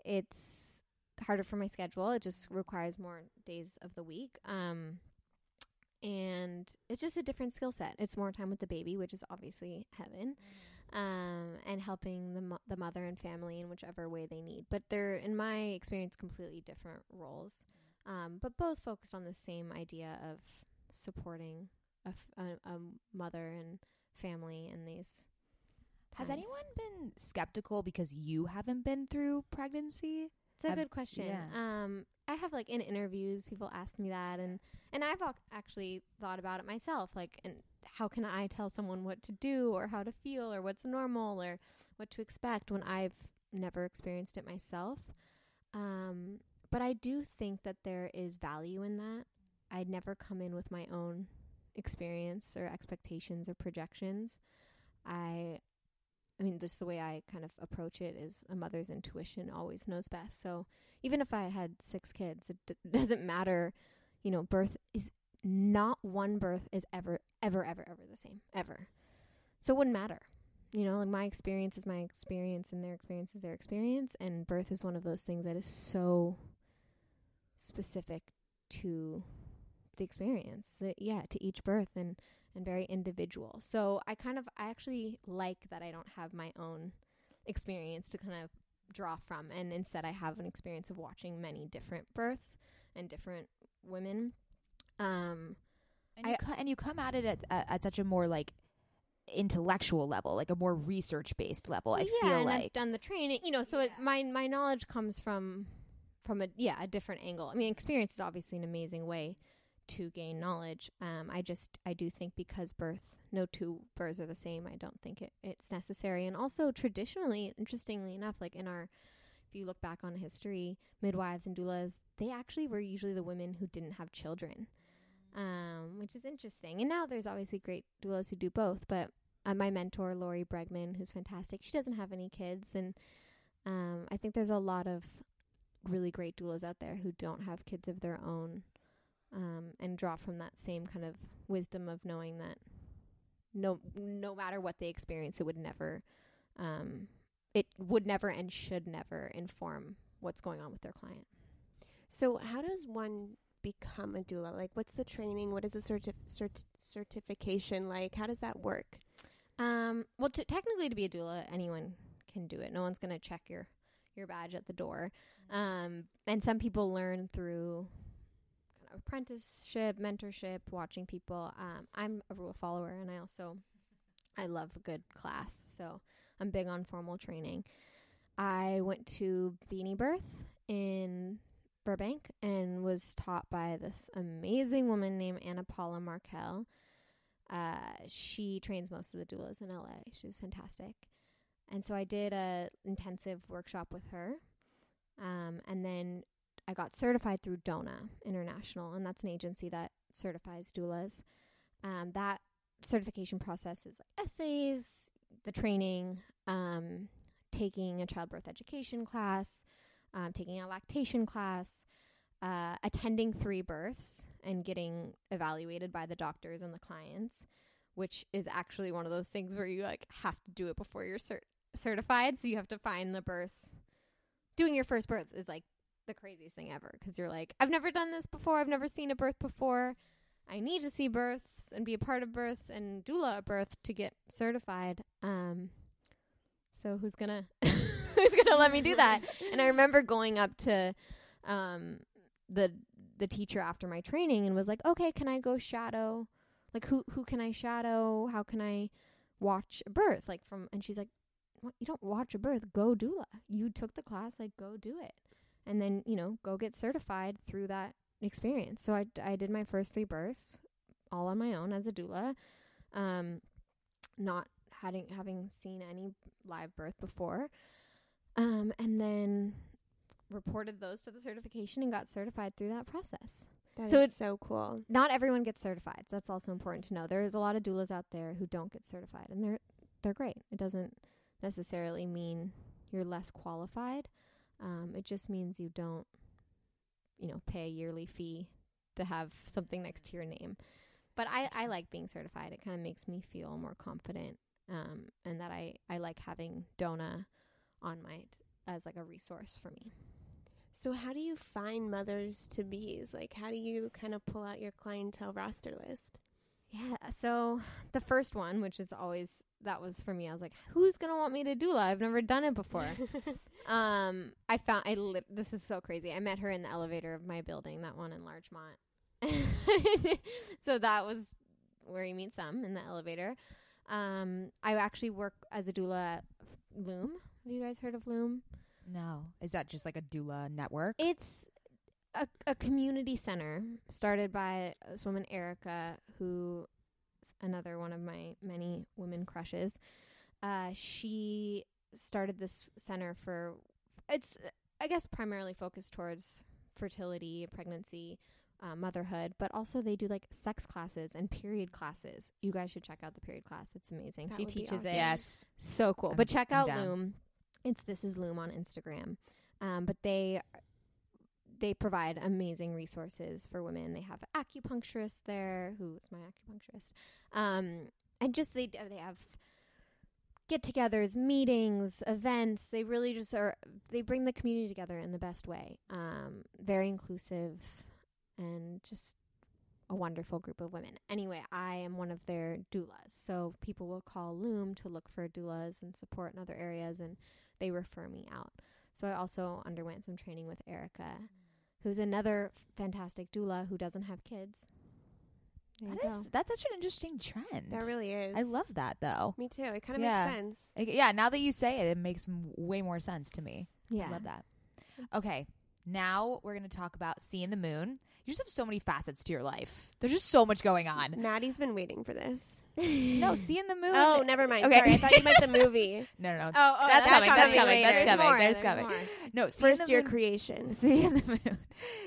It's harder for my schedule. It just requires more days of the week. Um, and it's just a different skill set. It's more time with the baby, which is obviously heaven, um, and helping the mo- the mother and family in whichever way they need. But they're, in my experience, completely different roles, um, but both focused on the same idea of supporting a, f- a- a mother and family in these. Has times. anyone been skeptical because you haven't been through pregnancy? It's a Have- good question. yeah. Um, I have like in interviews, people ask me that, and and I've ac- actually thought about it myself. Like, and how can I tell someone what to do, or how to feel, or what's normal, or what to expect when I've never experienced it myself? Um, but I do think that there is value in that. I'd never come in with my own experience or expectations or projections. I I mean, just the way I kind of approach it is a mother's intuition always knows best. So even if I had six kids, it d- doesn't matter. You know, birth is not one birth is ever, ever, ever, ever the same, ever. So it wouldn't matter. You know, like my experience is my experience and their experience is their experience. And birth is one of those things that is so specific to the experience that, yeah, to each birth. And and very individual. So I kind of I actually like that I don't have my own experience to kind of draw from and instead I have an experience of watching many different births and different women Um, And you, I- co- and you come at it at, at, at such a more like intellectual level, like a more research based level. I yeah, feel and I've like done the training. You know, so it, my my knowledge comes from from a yeah a different angle. I mean, experience is obviously an amazing way to gain knowledge. Um, I just I do think because birth, no two births are the same. I don't think it it's necessary. And also traditionally, interestingly enough, like in our if you look back on history, midwives and doulas, they actually were usually the women who didn't have children, um, which is interesting. And now there's obviously great doulas who do both, but uh, my mentor Lori Bregman, who's fantastic. She doesn't have any kids, and um, I think there's a lot of really great doulas out there who don't have kids of their own, um, and draw from that same kind of wisdom of knowing that no no matter what they experience, it would never, um, it would never and should never inform what's going on with their client. So, how does one become a doula? Like, what's the training? What is the certi- cert- certification like? How does that work? Um, well, t- technically, to be a doula, anyone can do it. No one's gonna check your your badge at the door. Um, and some people learn through apprenticeship, mentorship, watching people. Um, I'm a rule follower, and I also I love a good class, so I'm big on formal training. I went to Bini Birth in Burbank and was taught by this amazing woman named Ana Paula Markel. Uh, she trains most of the doulas in LA. She's fantastic. And so I did a intensive workshop with her. Um, and then I got certified through DONA International, and that's an agency that certifies doulas. Um, that certification process is like essays, the training, um, taking a childbirth education class, um, taking a lactation class, uh, attending three births, and getting evaluated by the doctors and the clients, which is actually one of those things where you like have to do it before you're cert- certified. So you have to find the births. Doing your first birth is like the craziest thing ever because you're like, I've never done this before. I've never seen a birth before. I need to see births and be a part of births and doula a birth to get certified. Um, so who's gonna who's gonna let me do that? And I remember going up to um the the teacher after my training and was like, "Okay, can I go shadow? Like who who can I shadow? How can I watch a birth?" Like from and she's like, "What? You don't watch a birth. Go doula. You took the class. Like go do it." And then, you know, go get certified through that experience. So I I did my first 3 births all on my own as a doula. Um not having having seen any live birth before. Um and then reported those to the certification and got certified through that process. That is So so cool. Not everyone gets certified. That's also important to know. There is a lot of doulas out there who don't get certified and they're they're great. It doesn't necessarily mean you're less qualified. Um, it just means you don't you know, pay a yearly fee to have something next to your name. But I, I like being certified. It kind of makes me feel more confident um, and that I, I like having DONA on my as like a resource for me. So, how do you find mothers to bees? Like, how do you kind of pull out your clientele roster list? Yeah. So the first one, which is always that was for me. I was like, who's gonna want me to doula? I've never done it before. um, I found I li- this is so crazy. I met her in the elevator of my building, that one in Larchmont. so that was where you meet some in the elevator. Um, I actually work as a doula at Loom. Have you guys heard of Loom? no, is that just like a doula network? It's a, a community center started by this woman, Erica, who another one of my many women crushes. Uh, she started this center for, it's, I guess, primarily focused towards fertility, pregnancy, uh, motherhood, but also they do like sex classes and period classes. You guys should check out the period class. It's amazing. That she teaches awesome. it. yes. So cool. I'm- but check I'm out down. Loom. It's this is Loom on Instagram. Um, but they they provide amazing resources for women. They have acupuncturists there, who is my acupuncturist. Um, and just they they have get-togethers, meetings, events. They really just are. They bring the community together in the best way. Um, very inclusive, and just a wonderful group of women. Anyway, I am one of their doulas. So people will call Loom to look for doulas and support in other areas, and they refer me out. So I also underwent some training with Erica, who's another fantastic doula who doesn't have kids. There you That go. that's such an interesting trend. That really is. I love that though. Me too. It kind of Yeah. makes sense. Like, yeah, now that you say it, it makes m- way more sense to me. yeah. I love that. Okay, now we're gonna talk about C & The Moon. You just have so many facets to your life. There's just so much going on. Mady's been waiting for this. No, C & The Moon. Oh, never mind. Okay. Sorry, I thought you meant the movie. no, no, no. Oh, oh, That's coming, that's coming, later. that's coming, more, there's there's coming. more. No, seeing First the year moon- creation. C & The Moon.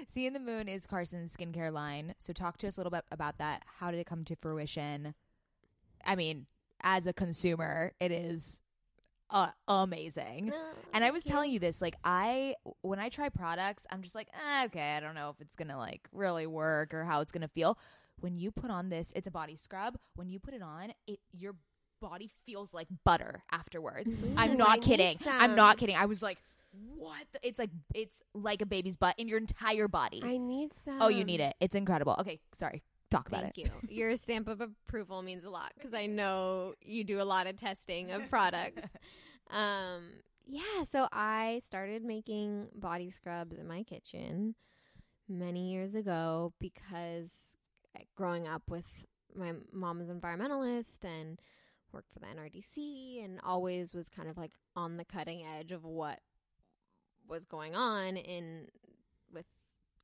Seeing the moon is Carson's skincare line. So talk to us a little bit about that. How did it come to fruition? I mean, as a consumer, it is uh, amazing. And I was telling you this, like I when I try products, I'm just like, eh, okay, I don't know if it's gonna like really work or how it's gonna feel. When you put on this, it's a body scrub. When you put it on, it your body feels like butter afterwards. I'm I not need kidding. I'm not kidding. I was like, what? the- It's like it's like a baby's butt in your entire body. I need some. oh, you need it. It's incredible. Okay, sorry. Talk about Thank it. Thank you. Your stamp of approval means a lot because I know you do a lot of testing of products. um, yeah, so I started making body scrubs in my kitchen many years ago because uh, growing up with my mom was an environmentalist and worked for the NRDC and always was kind of like on the cutting edge of what was going on in with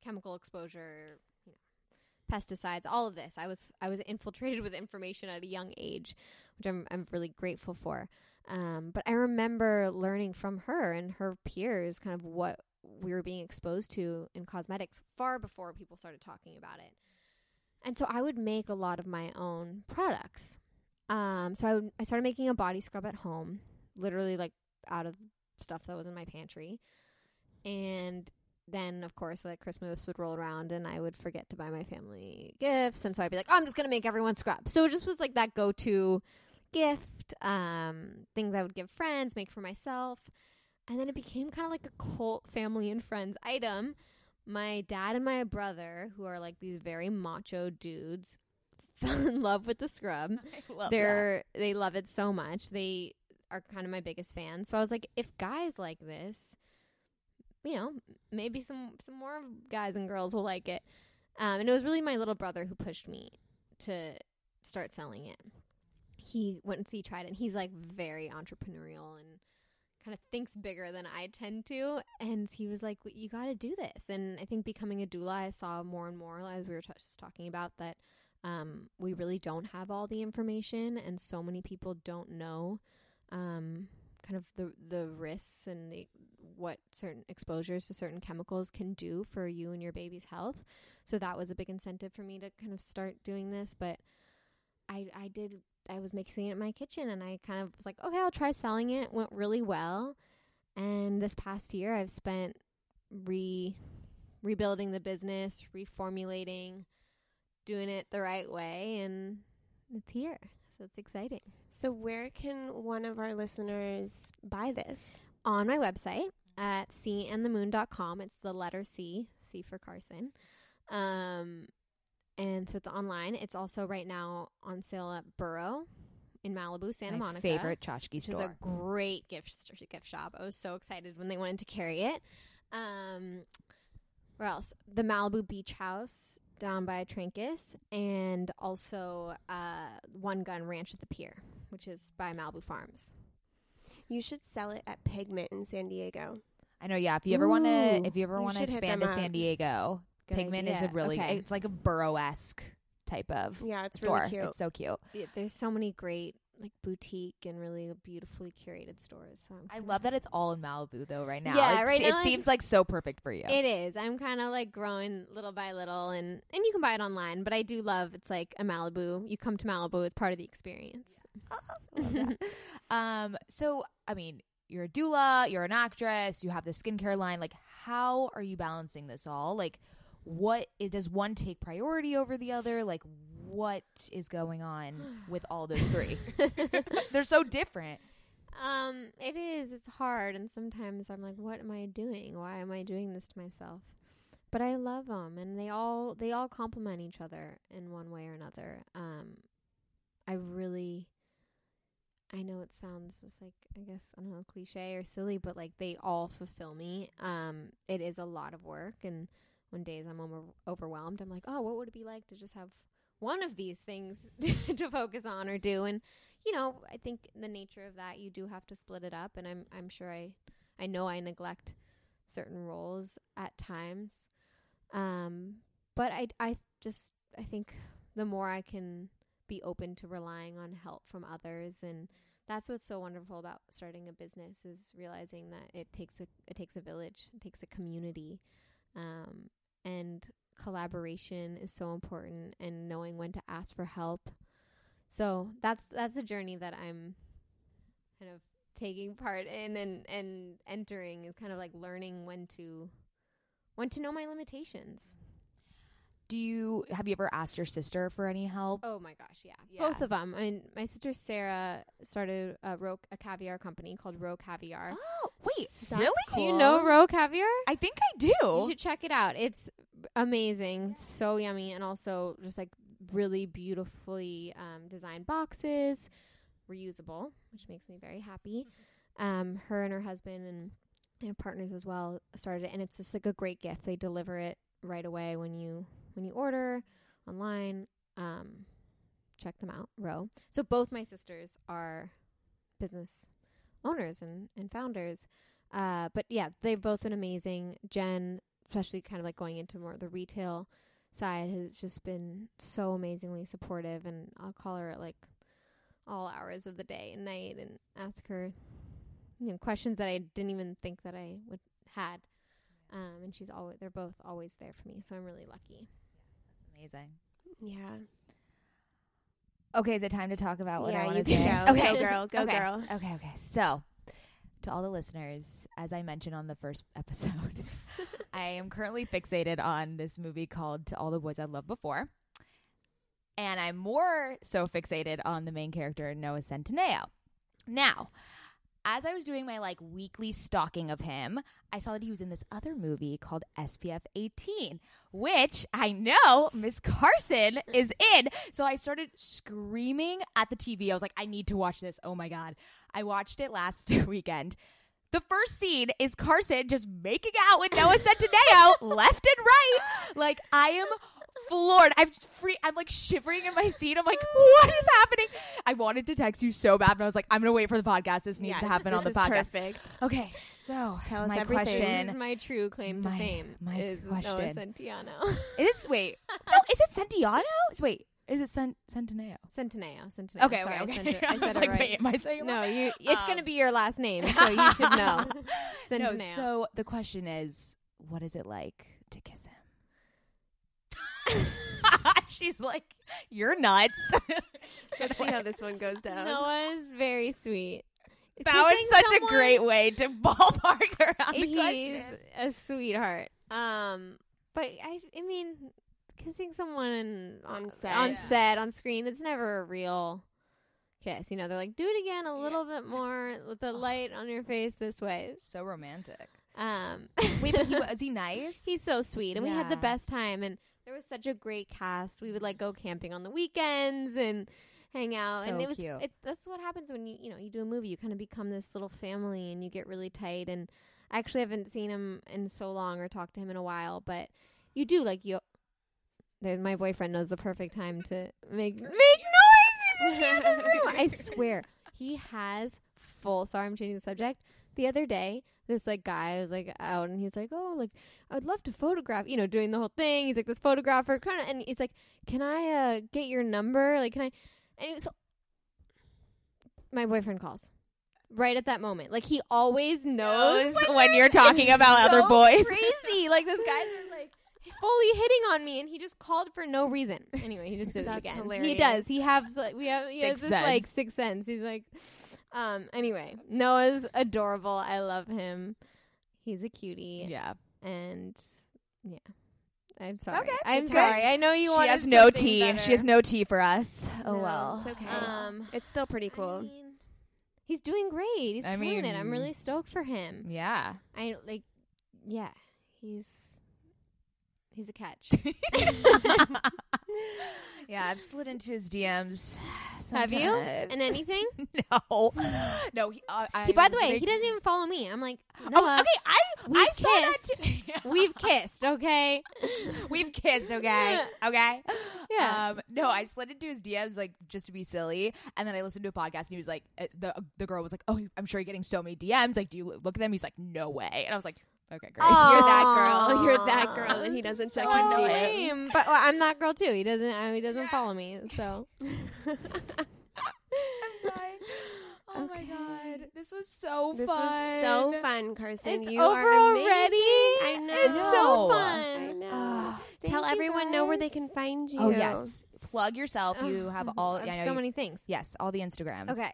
chemical exposure, pesticides, all of this. I was I was infiltrated with information at a young age, which I'm I'm really grateful for. Um, but I remember learning from her and her peers kind of what we were being exposed to in cosmetics far before people started talking about it. And so I would make a lot of my own products. Um, so I, would, I started making a body scrub at home, literally like out of stuff that was in my pantry. And then, of course, like Christmas would roll around and I would forget to buy my family gifts. And so I'd be like, oh, I'm just going to make everyone scrub. So it just was like that go to gift, um, things I would give friends, make for myself. And then it became kind of like a cult family and friends item. My dad and my brother, who are like these very macho dudes, fell in love with the scrub. They're they love it so much. They are kind of my biggest fans. So I was like, if guys like this, you know, maybe some some more guys and girls will like it. Um, and it was really my little brother who pushed me to start selling it. He went and he tried it. And he's like very entrepreneurial and kind of thinks bigger than I tend to. And he was like, "You got to do this." And I think becoming a doula, I saw more and more as we were t- just talking about that um, we really don't have all the information, and so many people don't know um, kind of the the risks and the what certain exposures to certain chemicals can do for you and your baby's health. So that was a big incentive for me to kind of start doing this. But I I did I was mixing it in my kitchen, and I kind of was like, okay, I'll try selling it. Went really well, and this past year I've spent re rebuilding the business, reformulating doing it the right way and it's here. So it's exciting. So where can one of our listeners buy this? On my website at candthemoon.com, it's the letter C, C for Carson. Um and so it's online. It's also right now on sale at Burro in Malibu, Santa my Monica. favorite tchotchke which store. is a great gift gift shop. I was so excited when they wanted to carry it. Um, where else? The Malibu Beach House down by Trancas, and also uh, One Gun Ranch at the Pier, which is by Malibu Farms. You should sell it at Pigment in San Diego. I know. Yeah. If you ever want to, if you ever want to should hit expand them to San up. Diego, Good Pigment is a idea. really. Okay. It's like a Burro esque type of Yeah, it's store. really cute. It's so cute. Yeah, There's so many great like boutique and really beautifully curated stores. So I'm I love that it's all in Malibu though. Right now, Yeah, It's- right It now seems like so perfect for you. It is. I'm kind of like growing little by little, and and you can buy it online. But I do love it's like a Malibu. You come to Malibu; it's part of the experience. Love um, so I mean, you're a doula, you're an actress, you have the skincare line. Like, how are you balancing this all? Like, what is, does one take priority over the other? Like, what is going on with all those three? They're so different. Um, it is. It's hard, and sometimes I'm like, "What am I doing? Why am I doing this to myself?" But I love them, and they all they all complement each other in one way or another. Um, I really, I know it sounds just like I guess I don't know cliche or silly, but like they all fulfill me. Um, it is a lot of work, and when days I'm over- overwhelmed, I'm like, "Oh, what would it be like to just have?" One of these things to focus on or do. And you know, I think the nature of that, you do have to split it up. And I'm I'm sure I I know I neglect certain roles at times. Um, but I I just I think the more I can be open to relying on help from others and that's what's so wonderful about starting a business is realizing that it takes a it takes a village, it takes a community, um, and collaboration is so important, and knowing when to ask for help. So that's that's a journey that I'm kind of taking part in and and entering is kind of like learning when to when to know my limitations. Do you have you ever asked your sister for any help? Oh my gosh, yeah. Yeah. Both of them. I mean, my sister Sarah started a Roe a caviar company called Roe Caviar. Oh, wait, That's really? Do you know Roe Caviar? I think I do. You should check it out. It's amazing, so yummy, and also just like really beautifully um, designed boxes, reusable, which makes me very happy. Um, her and her husband and and partners as well started it, and it's just like a great gift. They deliver it right away when you when you order online. Um, check them out, Roe. So both my sisters are business owners and and founders. Uh, but yeah, they've both been amazing. Jen, especially kind of like going into more of the retail side, has just been so amazingly supportive. And I'll call her at like all hours of the day and night and ask her, you know, questions that I didn't even think that I would had. Um, and she's always they're both always there for me, so I'm really lucky. Amazing. Yeah. Okay, is it time to talk about what I yeah, want to say? go. Okay, Go girl. Go okay. girl. Okay, okay. So, to all the listeners, as I mentioned on the first episode, I am currently fixated on this movie called To All the Boys I Loved Before. And I'm more so fixated on the main character, Noah Centineo. Now, as I was doing my like weekly stalking of him, I saw that he was in this other movie called SPF 18, which I know Miss Carson is in. So I started screaming at the TV. I was like, I need to watch this. Oh my God. I watched it last weekend. The first scene is Carson just making out with Noah Centineo left and right. Like, I am floored. I'm just free. I'm like shivering in my seat. I'm like, what is happening? I wanted to text you so bad, but I was like, I'm gonna wait for the podcast. This needs to happen this on the podcast. Perfect. Okay, so Tell us my everything. This question is my true claim to My- fame. my is Noah question. Centineo. is wait, no, is it Santiano? Is wait, is it Cent- Centineo? Centineo. Centineo. Okay, Sorry, okay, I, okay. said it, I was like, right. wait, am I saying No, you. It's Um, gonna be your last name, so you should know. no, so the question is, what is it like to kiss him? She's like, you're nuts. Let's see how this one goes down. Noah's very sweet. that was such someone, a great way to ballpark around the He's question. a sweetheart. Um, but I, I mean, kissing someone On uh, set. on Yeah. set, on screen, it's never a real kiss. You know, they're like, do it again a little bit more with the light on your face this way. So romantic. Um, Wait, but he was he nice? he's so sweet, and we had the best time, and there was such a great cast. We would like go camping on the weekends and hang out, and it was cute. it's that's what happens when you you know you do a movie. You kind of become this little family, and you get really tight. And I actually haven't seen him in so long or talked to him in a while, but you do like you. There, my boyfriend knows the perfect time to make make noises in the other room. I swear, he has full. Sorry, I'm changing the subject. The other day, this like guy was like out, and he's like, "Oh, like I'd love to photograph." You know, doing the whole thing. He's like this photographer, kind of, and he's like, "Can I uh get your number? Like, can I?" And was, my boyfriend calls right at that moment. Like he always knows Knows when you're talking about other boys. Crazy. Like this guy's like fully hitting on me, and he just called for no reason. Anyway, he just did it again. He does. He has like we have he has Sixth this like sense. sixth sense. He's like, um. Anyway, Noah's adorable. I love him. He's a cutie, Yeah. and yeah. I'm sorry. Okay, I'm sorry. I know you want. She has no tea. better. She has no tea for us. Oh No, well. It's okay. Um, it's still pretty I cool. mean, he's doing great. He's I killing it. I'm really stoked for him. Yeah. I like, yeah, he's he's a catch. yeah, I've slid into his DMs Have you? And anything? no, no. He, uh, I He, by the way, big- he doesn't even follow me. I'm like, Oh, okay. I I saw that kissed. too. we've kissed, okay? We've kissed, okay? Okay. Yeah. Um, no, I slid into his DMs like just to be silly, and then I listened to a podcast, and he was like, uh, the the girl was like, "Oh, I'm sure you're getting so many DMs. Like, do you look at them?" He's like, "No way," and I was like, "Okay, great." Oh, You're that girl. You're that girl that he doesn't so check his DMs. But well, I'm that girl too. He doesn't. Uh, he doesn't follow me. So I'm dying. Oh my god, this was so This fun. This was so fun, Carson. it's you over are amazing. already. I know. It's so No. I fun. know. Tell Thank you, everyone know where they can find you. Oh yes, plug yourself. You have all. Have I know so you- many things. Yes, all the Instagrams. Okay.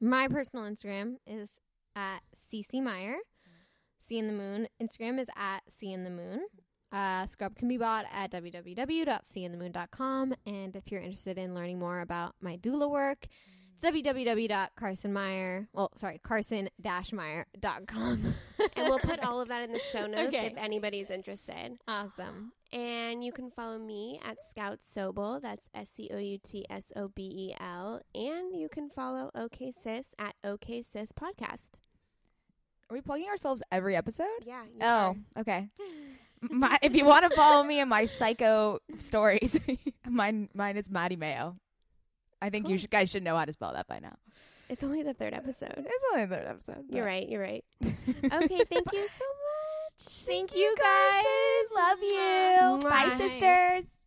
My personal Instagram is at CC Meyer. C & The Moon. Instagram is at C & The Moon. Uh, Scrub can be bought at www.candthemoon.com. And if you're interested in learning more about my doula work, it's www.carsonmeyer. Well, sorry, carson-meyer.com. and we'll put all of that in the show notes Okay. if anybody's interested. awesome. And you can follow me at Scout Sobel. That's S C O U T S O B E L. And you can follow OK Sis at OK Sis Podcast. Are we plugging ourselves every episode? Yeah. Oh, are. okay. My, if you want to follow me in my psycho stories, mine mine is Mady Mayo. I think you should, guys should know how to spell that by now. It's only the third episode. It's only the third episode. You're right. You're right. Okay. Thank you so much. Thank you guys. Love you. Bye, sisters.